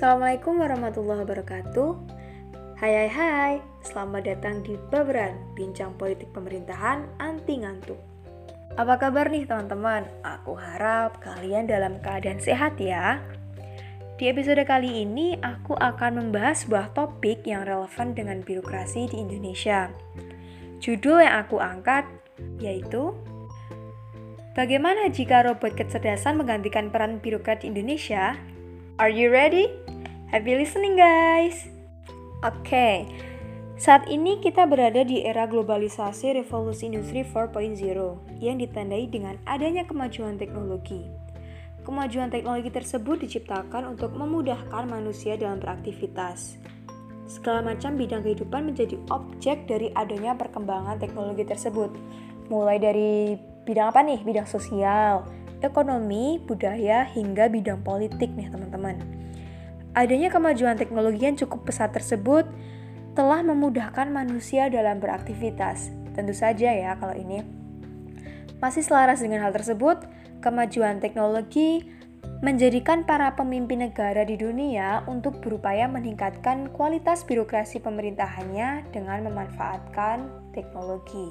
Assalamualaikum warahmatullahi wabarakatuh. Hai hai hai, selamat datang di Babran, bincang politik pemerintahan anti ngantuk. Apa kabar nih teman-teman? Aku harap kalian dalam keadaan sehat ya. Di episode kali ini, aku akan membahas sebuah topik yang relevan dengan birokrasi di Indonesia. Judul yang aku angkat yaitu Bagaimana jika robot kecerdasan menggantikan peran birokrat di Indonesia? Are you ready? Happy listening guys! Oke, okay. saat ini kita berada di era globalisasi revolusi industri 4.0 yang ditandai dengan adanya kemajuan teknologi. Kemajuan teknologi tersebut diciptakan untuk memudahkan manusia dalam beraktivitas. Segala macam bidang kehidupan menjadi objek dari adanya perkembangan teknologi tersebut, mulai dari bidang apa nih? Bidang sosial, ekonomi, budaya, hingga bidang politik nih teman-teman. Adanya kemajuan teknologi yang cukup pesat tersebut telah memudahkan manusia dalam beraktivitas. Tentu saja ya kalau ini masih selaras dengan hal tersebut, kemajuan teknologi menjadikan para pemimpin negara di dunia untuk berupaya meningkatkan kualitas birokrasi pemerintahannya dengan memanfaatkan teknologi.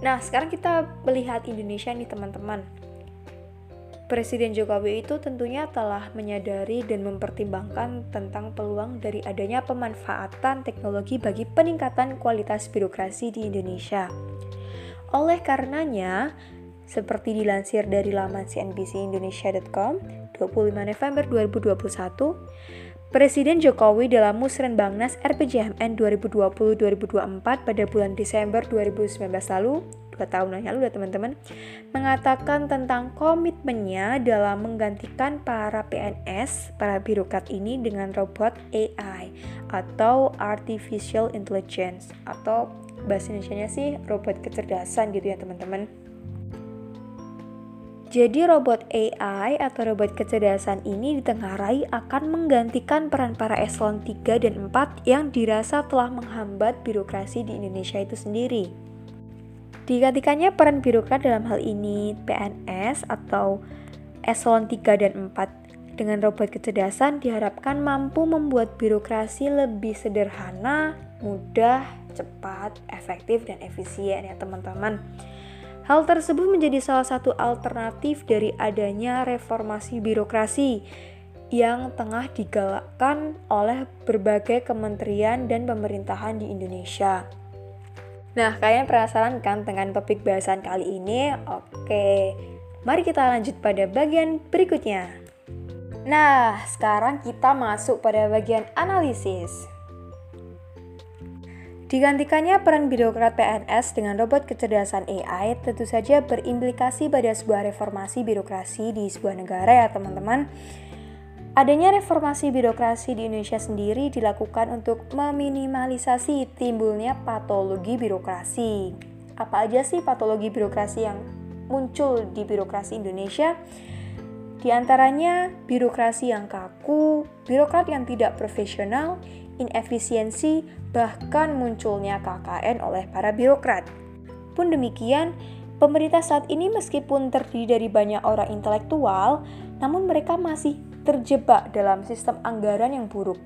Nah, sekarang kita melihat Indonesia nih teman-teman. Presiden Jokowi itu tentunya telah menyadari dan mempertimbangkan tentang peluang dari adanya pemanfaatan teknologi bagi peningkatan kualitas birokrasi di Indonesia. Oleh karenanya, seperti dilansir dari laman cnbcindonesia.com 25 November 2021, Presiden Jokowi dalam Musrenbangnas RPJMN 2020-2024 pada bulan Desember 2019 lalu, tahun lalu ya teman-teman, mengatakan tentang komitmennya dalam menggantikan para PNS, para birokrat ini dengan robot AI atau Artificial Intelligence atau bahasa Indonesia sih robot kecerdasan gitu ya teman-teman. Jadi robot AI atau robot kecerdasan ini ditengarai akan menggantikan peran para eselon 3 dan 4 yang dirasa telah menghambat birokrasi di Indonesia itu sendiri. Digantikannya peran birokrat dalam hal ini PNS atau eselon 3 dan 4 dengan robot kecerdasan diharapkan mampu membuat birokrasi lebih sederhana, mudah, cepat, efektif, dan efisien ya teman-teman. Hal tersebut menjadi salah satu alternatif dari adanya reformasi birokrasi yang tengah digalakkan oleh berbagai kementerian dan pemerintahan di Indonesia. Nah, kalian penasaran kan dengan topik bahasan kali ini? Oke, mari kita lanjut pada bagian berikutnya. Nah, sekarang kita masuk pada bagian analisis. Digantikannya peran birokrat PNS dengan robot kecerdasan AI tentu saja berimplikasi pada sebuah reformasi birokrasi di sebuah negara ya teman-teman. Adanya reformasi birokrasi di Indonesia sendiri dilakukan untuk meminimalisasi timbulnya patologi birokrasi. Apa aja sih patologi birokrasi yang muncul di birokrasi Indonesia? Di antaranya birokrasi yang kaku, birokrat yang tidak profesional, inefisiensi, bahkan munculnya KKN oleh para birokrat. Pun demikian, pemerintah saat ini meskipun terdiri dari banyak orang intelektual, namun mereka masih terjebak dalam sistem anggaran yang buruk,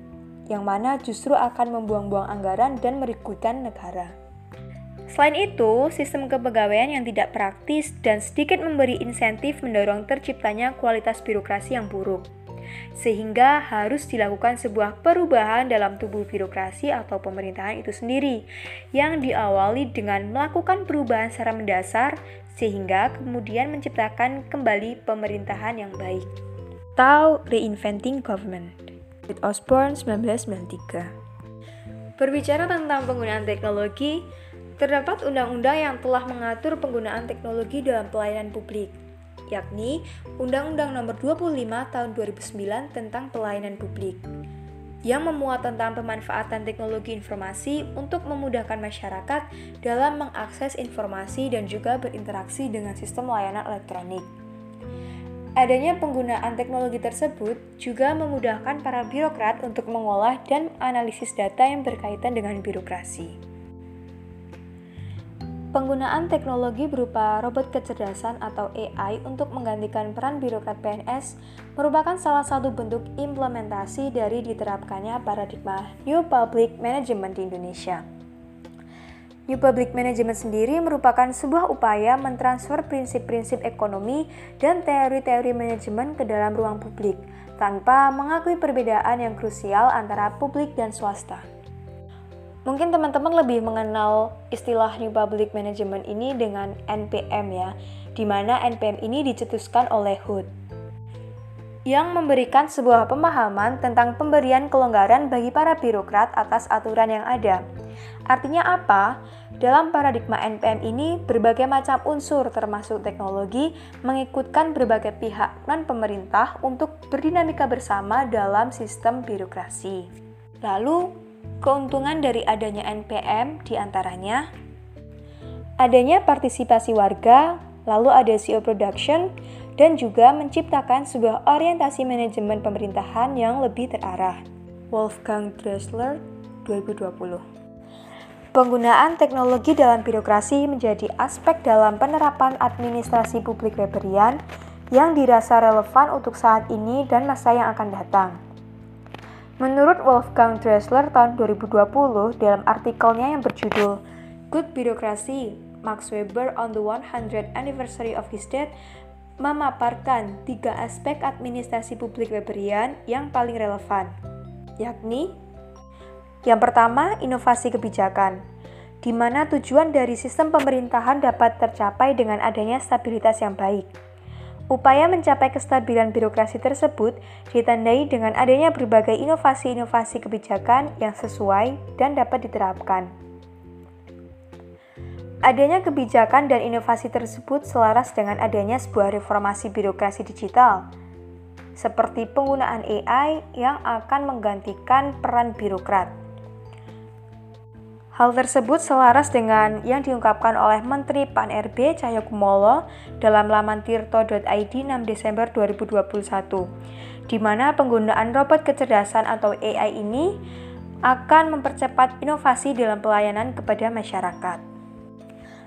yang mana justru akan membuang-buang anggaran dan merugikan negara. Selain itu, sistem kepegawaian yang tidak praktis dan sedikit memberi insentif mendorong terciptanya kualitas birokrasi yang buruk sehingga harus dilakukan sebuah perubahan dalam tubuh birokrasi atau pemerintahan itu sendiri, yang diawali dengan melakukan perubahan secara mendasar, sehingga kemudian menciptakan kembali pemerintahan yang baik. Atau Reinventing Government with Osborne 1993 Berbicara tentang penggunaan teknologi, terdapat undang-undang yang telah mengatur penggunaan teknologi dalam pelayanan publik yakni Undang-Undang Nomor 25 Tahun 2009 tentang Pelayanan Publik yang memuat tentang pemanfaatan teknologi informasi untuk memudahkan masyarakat dalam mengakses informasi dan juga berinteraksi dengan sistem layanan elektronik. Adanya penggunaan teknologi tersebut juga memudahkan para birokrat untuk mengolah dan analisis data yang berkaitan dengan birokrasi. Penggunaan teknologi berupa robot kecerdasan atau AI untuk menggantikan peran birokrat PNS merupakan salah satu bentuk implementasi dari diterapkannya paradigma New Public Management di Indonesia. New Public Management sendiri merupakan sebuah upaya mentransfer prinsip-prinsip ekonomi dan teori-teori manajemen ke dalam ruang publik tanpa mengakui perbedaan yang krusial antara publik dan swasta. Mungkin teman-teman lebih mengenal istilah New Public Management ini dengan NPM ya, di mana NPM ini dicetuskan oleh Hood yang memberikan sebuah pemahaman tentang pemberian kelonggaran bagi para birokrat atas aturan yang ada. Artinya apa? Dalam paradigma NPM ini, berbagai macam unsur termasuk teknologi mengikutkan berbagai pihak non pemerintah untuk berdinamika bersama dalam sistem birokrasi. Lalu, Keuntungan dari adanya NPM di antaranya adanya partisipasi warga, lalu ada CEO production, dan juga menciptakan sebuah orientasi manajemen pemerintahan yang lebih terarah. Wolfgang Dressler 2020 Penggunaan teknologi dalam birokrasi menjadi aspek dalam penerapan administrasi publik Weberian yang dirasa relevan untuk saat ini dan masa yang akan datang. Menurut Wolfgang Dressler tahun 2020 dalam artikelnya yang berjudul Good Bureaucracy, Max Weber on the 100th Anniversary of his death memaparkan tiga aspek administrasi publik Weberian yang paling relevan, yakni yang pertama, inovasi kebijakan, di mana tujuan dari sistem pemerintahan dapat tercapai dengan adanya stabilitas yang baik. Upaya mencapai kestabilan birokrasi tersebut ditandai dengan adanya berbagai inovasi-inovasi kebijakan yang sesuai dan dapat diterapkan. Adanya kebijakan dan inovasi tersebut selaras dengan adanya sebuah reformasi birokrasi digital, seperti penggunaan AI yang akan menggantikan peran birokrat. Hal tersebut selaras dengan yang diungkapkan oleh Menteri Pan RB Cahyokumolo dalam laman tirto.id 6 Desember 2021, di mana penggunaan robot kecerdasan atau AI ini akan mempercepat inovasi dalam pelayanan kepada masyarakat.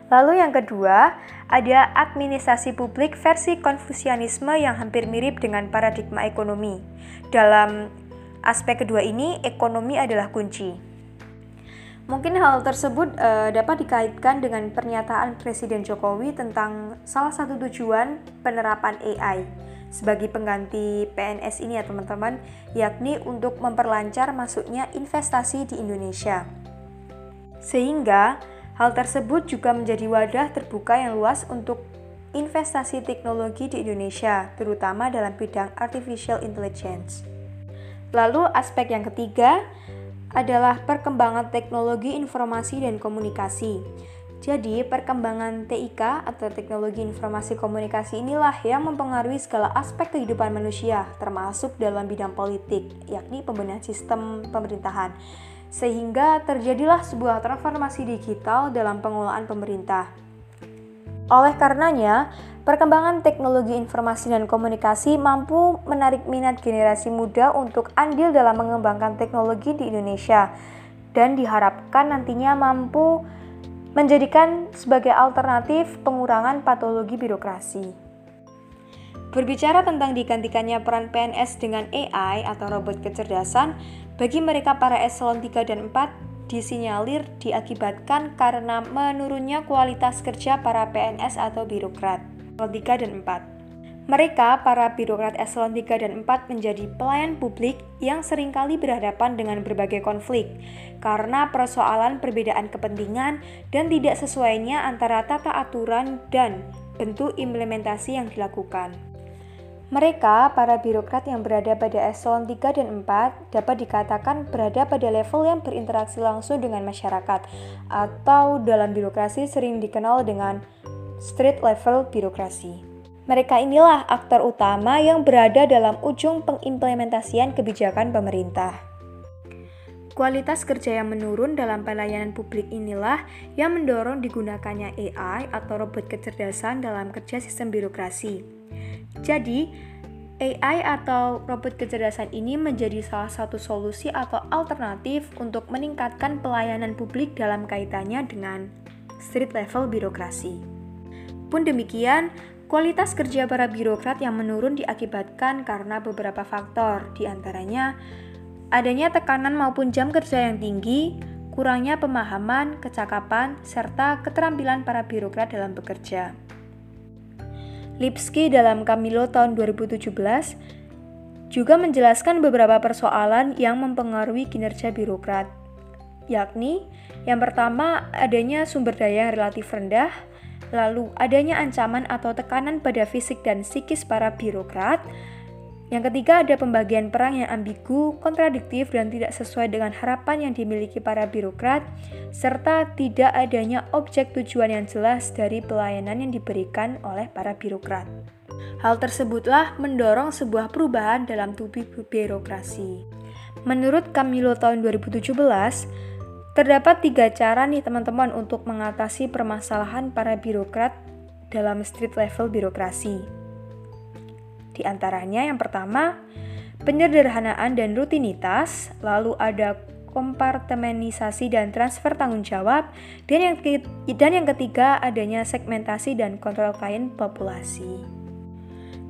Lalu yang kedua, ada administrasi publik versi konfusianisme yang hampir mirip dengan paradigma ekonomi. Dalam aspek kedua ini, ekonomi adalah kunci. Mungkin hal tersebut uh, dapat dikaitkan dengan pernyataan Presiden Jokowi tentang salah satu tujuan penerapan AI sebagai pengganti PNS ini ya teman-teman, yakni untuk memperlancar masuknya investasi di Indonesia. Sehingga hal tersebut juga menjadi wadah terbuka yang luas untuk investasi teknologi di Indonesia, terutama dalam bidang artificial intelligence. Lalu aspek yang ketiga, adalah perkembangan teknologi informasi dan komunikasi. Jadi, perkembangan TIK atau teknologi informasi komunikasi inilah yang mempengaruhi segala aspek kehidupan manusia, termasuk dalam bidang politik, yakni pembenahan sistem pemerintahan. Sehingga terjadilah sebuah transformasi digital dalam pengelolaan pemerintah. Oleh karenanya, Perkembangan teknologi informasi dan komunikasi mampu menarik minat generasi muda untuk andil dalam mengembangkan teknologi di Indonesia dan diharapkan nantinya mampu menjadikan sebagai alternatif pengurangan patologi birokrasi. Berbicara tentang digantikannya peran PNS dengan AI atau robot kecerdasan, bagi mereka para eselon 3 dan 4 disinyalir diakibatkan karena menurunnya kualitas kerja para PNS atau birokrat eselon 3 dan 4. Mereka, para birokrat eselon 3 dan 4 menjadi pelayan publik yang sering kali berhadapan dengan berbagai konflik karena persoalan perbedaan kepentingan dan tidak sesuainya antara tata aturan dan bentuk implementasi yang dilakukan. Mereka, para birokrat yang berada pada eselon 3 dan 4, dapat dikatakan berada pada level yang berinteraksi langsung dengan masyarakat, atau dalam birokrasi sering dikenal dengan street level birokrasi. Mereka inilah aktor utama yang berada dalam ujung pengimplementasian kebijakan pemerintah. Kualitas kerja yang menurun dalam pelayanan publik inilah yang mendorong digunakannya AI atau robot kecerdasan dalam kerja sistem birokrasi. Jadi, AI atau robot kecerdasan ini menjadi salah satu solusi atau alternatif untuk meningkatkan pelayanan publik dalam kaitannya dengan street level birokrasi. Pun demikian, kualitas kerja para birokrat yang menurun diakibatkan karena beberapa faktor, di antaranya adanya tekanan maupun jam kerja yang tinggi, kurangnya pemahaman, kecakapan, serta keterampilan para birokrat dalam bekerja. Lipski dalam Camilo tahun 2017 juga menjelaskan beberapa persoalan yang mempengaruhi kinerja birokrat, yakni yang pertama adanya sumber daya yang relatif rendah, lalu adanya ancaman atau tekanan pada fisik dan psikis para birokrat, yang ketiga ada pembagian perang yang ambigu, kontradiktif, dan tidak sesuai dengan harapan yang dimiliki para birokrat, serta tidak adanya objek tujuan yang jelas dari pelayanan yang diberikan oleh para birokrat. Hal tersebutlah mendorong sebuah perubahan dalam tubuh birokrasi. Menurut Camilo tahun 2017, terdapat tiga cara nih teman-teman untuk mengatasi permasalahan para birokrat dalam street level birokrasi. Di antaranya yang pertama, penyederhanaan dan rutinitas, lalu ada kompartemenisasi dan transfer tanggung jawab, dan yang, dan yang ketiga adanya segmentasi dan kontrol klien populasi.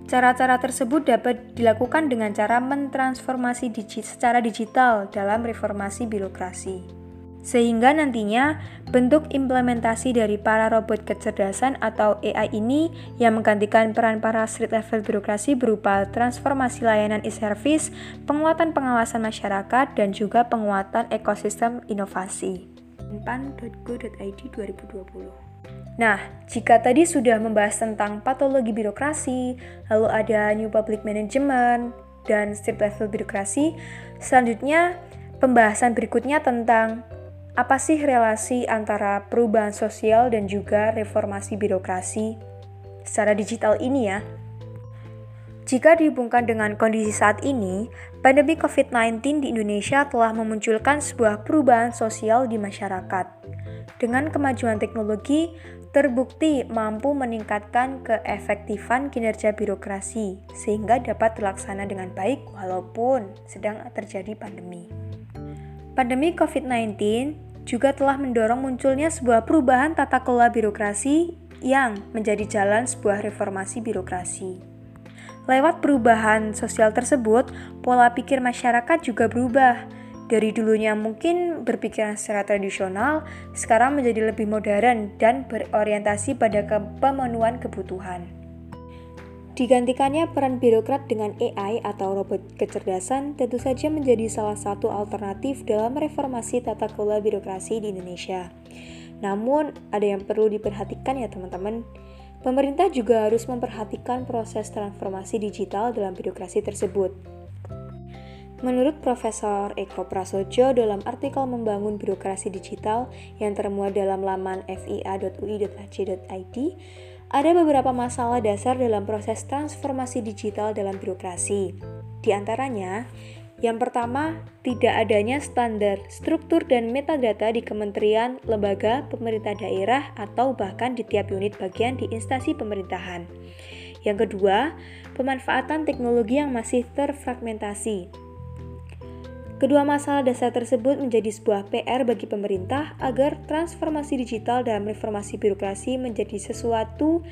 Cara-cara tersebut dapat dilakukan dengan cara mentransformasi digi secara digital dalam reformasi birokrasi. Sehingga nantinya bentuk implementasi dari para robot kecerdasan atau AI ini yang menggantikan peran para street level birokrasi berupa transformasi layanan e-service, penguatan pengawasan masyarakat, dan juga penguatan ekosistem inovasi. pan.go.id 2020 Nah, jika tadi sudah membahas tentang patologi birokrasi, lalu ada new public management, dan street level birokrasi, selanjutnya pembahasan berikutnya tentang apa sih relasi antara perubahan sosial dan juga reformasi birokrasi secara digital ini ya. Jika dihubungkan dengan kondisi saat ini, pandemi COVID-19 di Indonesia telah memunculkan sebuah perubahan sosial di masyarakat. Dengan kemajuan teknologi, terbukti mampu meningkatkan keefektifan kinerja birokrasi sehingga dapat terlaksana dengan baik walaupun sedang terjadi pandemi. Pandemi COVID-19 juga telah mendorong munculnya sebuah perubahan tata kelola birokrasi yang menjadi jalan sebuah reformasi birokrasi. Lewat perubahan sosial tersebut, pola pikir masyarakat juga berubah, dari dulunya mungkin berpikiran secara tradisional, sekarang menjadi lebih modern dan berorientasi pada pemenuhan kebutuhan. Digantikannya peran birokrat dengan AI atau robot kecerdasan tentu saja menjadi salah satu alternatif dalam reformasi tata kelola birokrasi di Indonesia. Namun, ada yang perlu diperhatikan ya teman-teman. Pemerintah juga harus memperhatikan proses transformasi digital dalam birokrasi tersebut. Menurut Profesor Eko Prasojo dalam artikel Membangun Birokrasi Digital yang termuat dalam laman fia.ui.ac.id, ada beberapa masalah dasar dalam proses transformasi digital dalam birokrasi. Di antaranya, yang pertama, tidak adanya standar, struktur, dan metadata di kementerian, lembaga, pemerintah daerah, atau bahkan di tiap unit bagian di instansi pemerintahan. Yang kedua, pemanfaatan teknologi yang masih terfragmentasi, Kedua masalah dasar tersebut menjadi sebuah PR bagi pemerintah agar transformasi digital dalam reformasi birokrasi menjadi sesuatu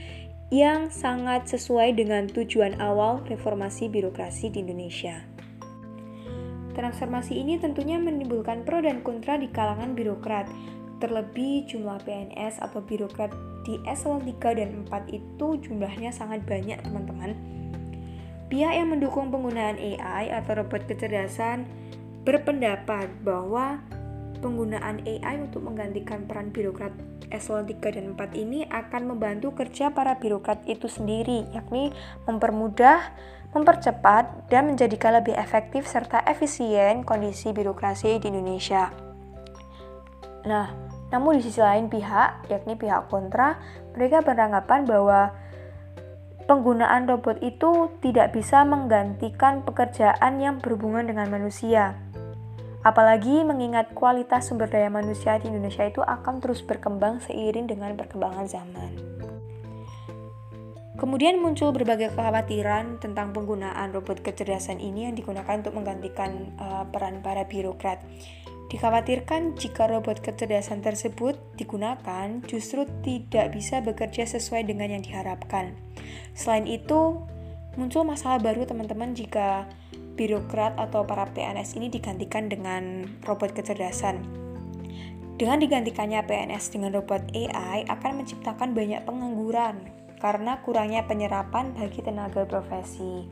yang sangat sesuai dengan tujuan awal reformasi birokrasi di Indonesia. Transformasi ini tentunya menimbulkan pro dan kontra di kalangan birokrat, terlebih jumlah PNS atau birokrat di eselon 3 dan 4 itu jumlahnya sangat banyak teman-teman. Pihak yang mendukung penggunaan AI atau robot kecerdasan berpendapat bahwa penggunaan AI untuk menggantikan peran birokrat eselon 3 dan 4 ini akan membantu kerja para birokrat itu sendiri, yakni mempermudah, mempercepat, dan menjadikan lebih efektif serta efisien kondisi birokrasi di Indonesia. Nah, namun di sisi lain pihak, yakni pihak kontra, mereka beranggapan bahwa penggunaan robot itu tidak bisa menggantikan pekerjaan yang berhubungan dengan manusia Apalagi mengingat kualitas sumber daya manusia di Indonesia itu akan terus berkembang seiring dengan perkembangan zaman. Kemudian muncul berbagai kekhawatiran tentang penggunaan robot kecerdasan ini yang digunakan untuk menggantikan uh, peran para birokrat. Dikhawatirkan jika robot kecerdasan tersebut digunakan justru tidak bisa bekerja sesuai dengan yang diharapkan. Selain itu, muncul masalah baru teman-teman jika birokrat atau para PNS ini digantikan dengan robot kecerdasan. Dengan digantikannya PNS dengan robot AI akan menciptakan banyak pengangguran karena kurangnya penyerapan bagi tenaga profesi.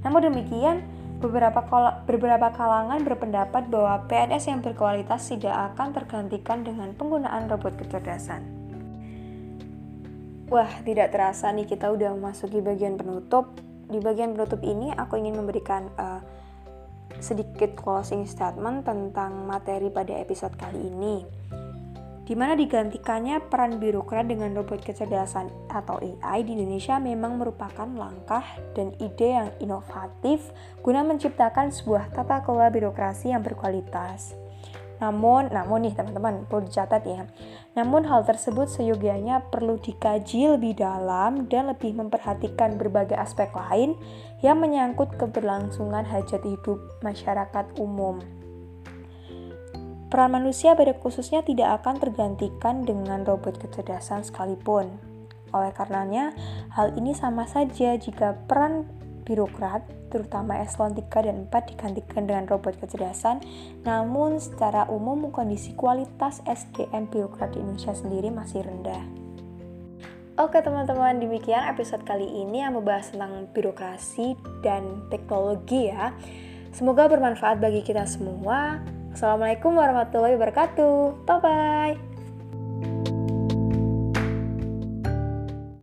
Namun demikian, Beberapa, beberapa kalangan berpendapat bahwa PNS yang berkualitas tidak akan tergantikan dengan penggunaan robot kecerdasan. Wah, tidak terasa nih kita udah memasuki bagian penutup. Di bagian penutup ini aku ingin memberikan uh, sedikit closing statement tentang materi pada episode kali ini di mana digantikannya peran birokrat dengan robot kecerdasan atau AI di Indonesia memang merupakan langkah dan ide yang inovatif guna menciptakan sebuah tata kelola birokrasi yang berkualitas. Namun, namun nih teman-teman, perlu dicatat ya. Namun hal tersebut seyogianya perlu dikaji lebih dalam dan lebih memperhatikan berbagai aspek lain yang menyangkut keberlangsungan hajat hidup masyarakat umum. Peran manusia pada khususnya tidak akan tergantikan dengan robot kecerdasan sekalipun. Oleh karenanya, hal ini sama saja jika peran birokrat, terutama eselon 3 dan 4 digantikan dengan robot kecerdasan, namun secara umum kondisi kualitas SDM birokrat di Indonesia sendiri masih rendah. Oke teman-teman, demikian episode kali ini yang membahas tentang birokrasi dan teknologi ya. Semoga bermanfaat bagi kita semua. Assalamualaikum warahmatullahi wabarakatuh. Bye bye.